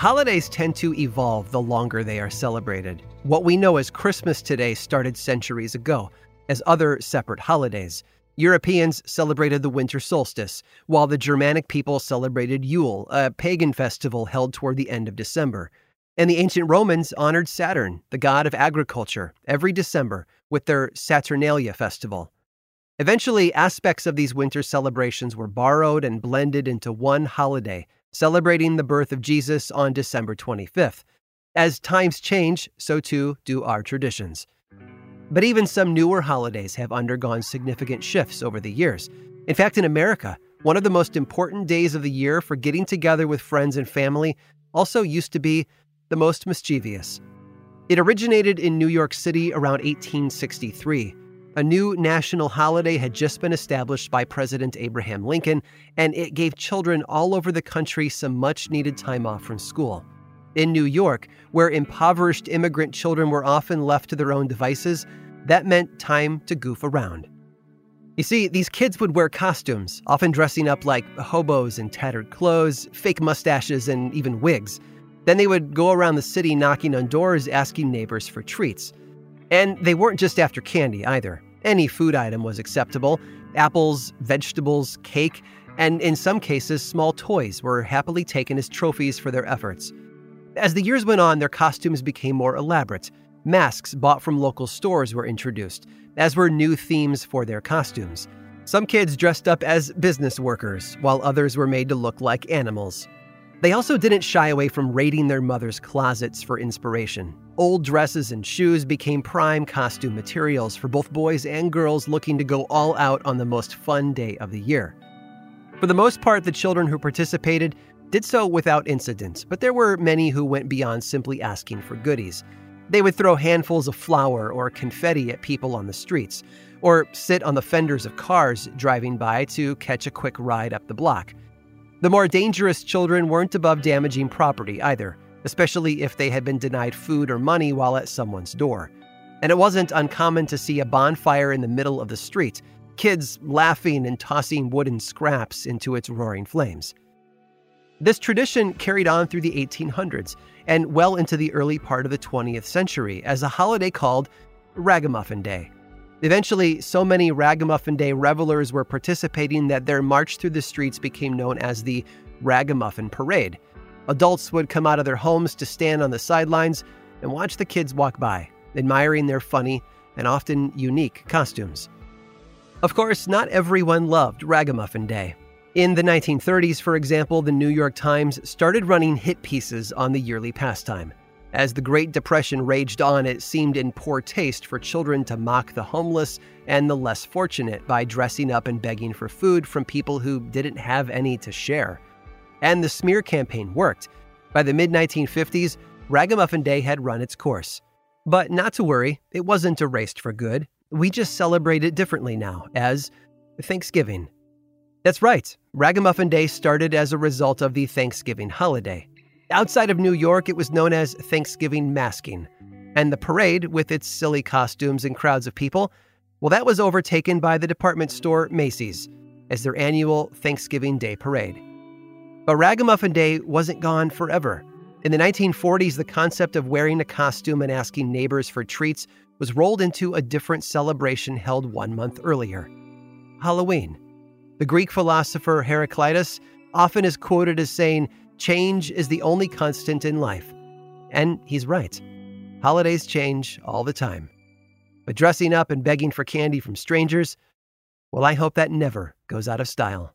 Holidays tend to evolve the longer they are celebrated. What we know as Christmas today started centuries ago as other separate holidays. Europeans celebrated the winter solstice, while the Germanic people celebrated Yule, a pagan festival held toward the end of December. And the ancient Romans honored Saturn, the god of agriculture, every December with their Saturnalia festival. Eventually, aspects of these winter celebrations were borrowed and blended into one holiday, celebrating the birth of Jesus on December 25th. As times change, so too do our traditions. But even some newer holidays have undergone significant shifts over the years. In fact, in America, one of the most important days of the year for getting together with friends and family also used to be the most mischievous. It originated in New York City around 1863. A new national holiday had just been established by President Abraham Lincoln, and it gave children all over the country some much needed time off from school. In New York, where impoverished immigrant children were often left to their own devices, that meant time to goof around. You see, these kids would wear costumes, often dressing up like hobos in tattered clothes, fake mustaches, and even wigs. Then they would go around the city knocking on doors, asking neighbors for treats. And they weren't just after candy either. Any food item was acceptable apples, vegetables, cake, and in some cases, small toys were happily taken as trophies for their efforts. As the years went on, their costumes became more elaborate. Masks bought from local stores were introduced, as were new themes for their costumes. Some kids dressed up as business workers, while others were made to look like animals. They also didn't shy away from raiding their mother's closets for inspiration. Old dresses and shoes became prime costume materials for both boys and girls looking to go all out on the most fun day of the year. For the most part, the children who participated did so without incident, but there were many who went beyond simply asking for goodies. They would throw handfuls of flour or confetti at people on the streets, or sit on the fenders of cars driving by to catch a quick ride up the block. The more dangerous children weren't above damaging property either, especially if they had been denied food or money while at someone's door. And it wasn't uncommon to see a bonfire in the middle of the street, kids laughing and tossing wooden scraps into its roaring flames. This tradition carried on through the 1800s and well into the early part of the 20th century as a holiday called Ragamuffin Day. Eventually, so many Ragamuffin Day revelers were participating that their march through the streets became known as the Ragamuffin Parade. Adults would come out of their homes to stand on the sidelines and watch the kids walk by, admiring their funny and often unique costumes. Of course, not everyone loved Ragamuffin Day. In the 1930s, for example, the New York Times started running hit pieces on the yearly pastime. As the Great Depression raged on, it seemed in poor taste for children to mock the homeless and the less fortunate by dressing up and begging for food from people who didn't have any to share. And the smear campaign worked. By the mid 1950s, Ragamuffin Day had run its course. But not to worry, it wasn't erased for good. We just celebrate it differently now, as Thanksgiving. That's right, Ragamuffin Day started as a result of the Thanksgiving holiday. Outside of New York, it was known as Thanksgiving masking. And the parade, with its silly costumes and crowds of people, well, that was overtaken by the department store Macy's as their annual Thanksgiving Day parade. But Ragamuffin Day wasn't gone forever. In the 1940s, the concept of wearing a costume and asking neighbors for treats was rolled into a different celebration held one month earlier Halloween. The Greek philosopher Heraclitus often is quoted as saying, Change is the only constant in life. And he's right. Holidays change all the time. But dressing up and begging for candy from strangers, well, I hope that never goes out of style.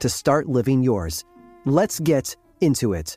to start living yours. Let's get into it.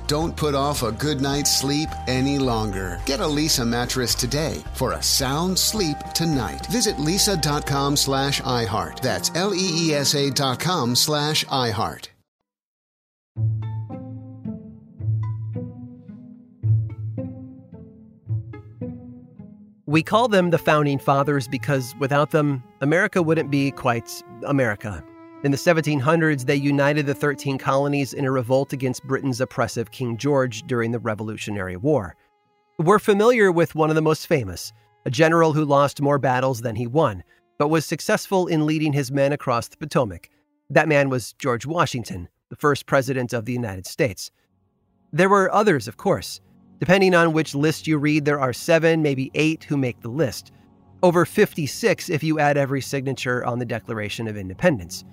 Don't put off a good night's sleep any longer. Get a Leesa mattress today for a sound sleep tonight. Visit leesa.com slash iHeart. That's L-E-E-S-A dot com slash iHeart. We call them the Founding Fathers because without them, America wouldn't be quite America. In the 1700s, they united the 13 colonies in a revolt against Britain's oppressive King George during the Revolutionary War. We're familiar with one of the most famous, a general who lost more battles than he won, but was successful in leading his men across the Potomac. That man was George Washington, the first president of the United States. There were others, of course. Depending on which list you read, there are seven, maybe eight who make the list. Over 56 if you add every signature on the Declaration of Independence.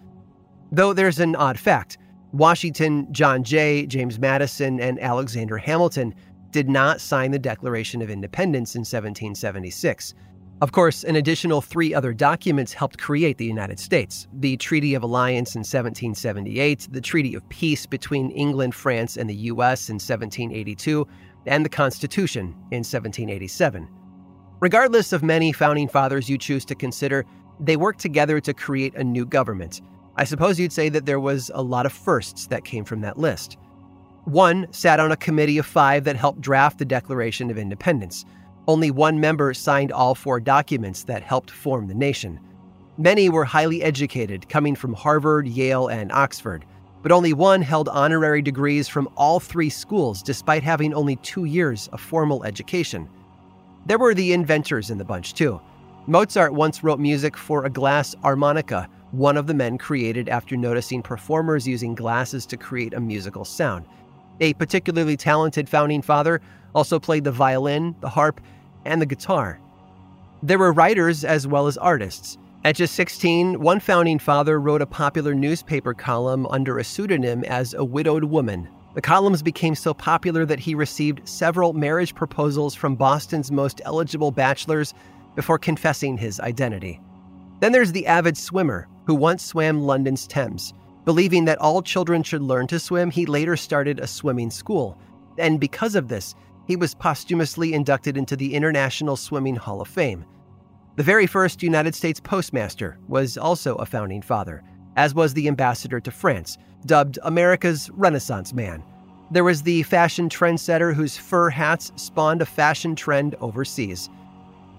Though there's an odd fact Washington, John Jay, James Madison, and Alexander Hamilton did not sign the Declaration of Independence in 1776. Of course, an additional three other documents helped create the United States the Treaty of Alliance in 1778, the Treaty of Peace between England, France, and the U.S. in 1782, and the Constitution in 1787. Regardless of many founding fathers you choose to consider, they worked together to create a new government. I suppose you'd say that there was a lot of firsts that came from that list. One sat on a committee of five that helped draft the Declaration of Independence. Only one member signed all four documents that helped form the nation. Many were highly educated, coming from Harvard, Yale, and Oxford. but only one held honorary degrees from all three schools despite having only two years of formal education. There were the inventors in the bunch, too. Mozart once wrote music for a glass harmonica, one of the men created after noticing performers using glasses to create a musical sound. A particularly talented founding father also played the violin, the harp, and the guitar. There were writers as well as artists. At just 16, one founding father wrote a popular newspaper column under a pseudonym as a widowed woman. The columns became so popular that he received several marriage proposals from Boston's most eligible bachelors before confessing his identity. Then there's the avid swimmer who once swam London's Thames. Believing that all children should learn to swim, he later started a swimming school. And because of this, he was posthumously inducted into the International Swimming Hall of Fame. The very first United States postmaster was also a founding father, as was the ambassador to France, dubbed America's Renaissance Man. There was the fashion trendsetter whose fur hats spawned a fashion trend overseas.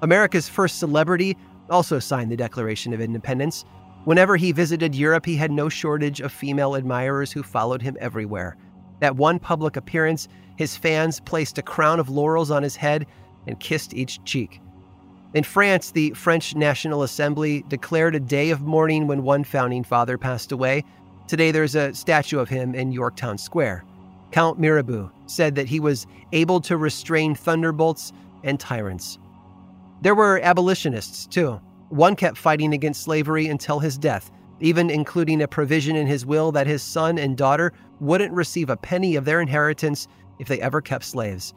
America's first celebrity also signed the Declaration of Independence. Whenever he visited Europe, he had no shortage of female admirers who followed him everywhere. At one public appearance, his fans placed a crown of laurels on his head and kissed each cheek. In France, the French National Assembly declared a day of mourning when one founding father passed away. Today, there's a statue of him in Yorktown Square. Count Mirabeau said that he was able to restrain thunderbolts and tyrants. There were abolitionists, too. One kept fighting against slavery until his death, even including a provision in his will that his son and daughter wouldn't receive a penny of their inheritance if they ever kept slaves.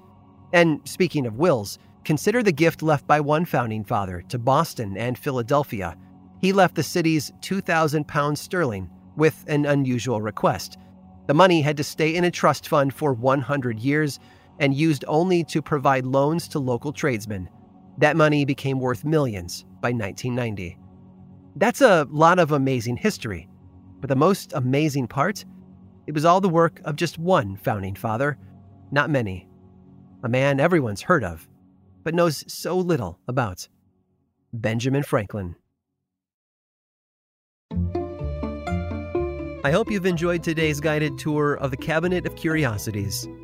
And speaking of wills, consider the gift left by one founding father to Boston and Philadelphia. He left the cities 2,000 pounds sterling with an unusual request. The money had to stay in a trust fund for 100 years and used only to provide loans to local tradesmen. That money became worth millions by 1990. That's a lot of amazing history, but the most amazing part? It was all the work of just one founding father not many. A man everyone's heard of, but knows so little about Benjamin Franklin. I hope you've enjoyed today's guided tour of the Cabinet of Curiosities.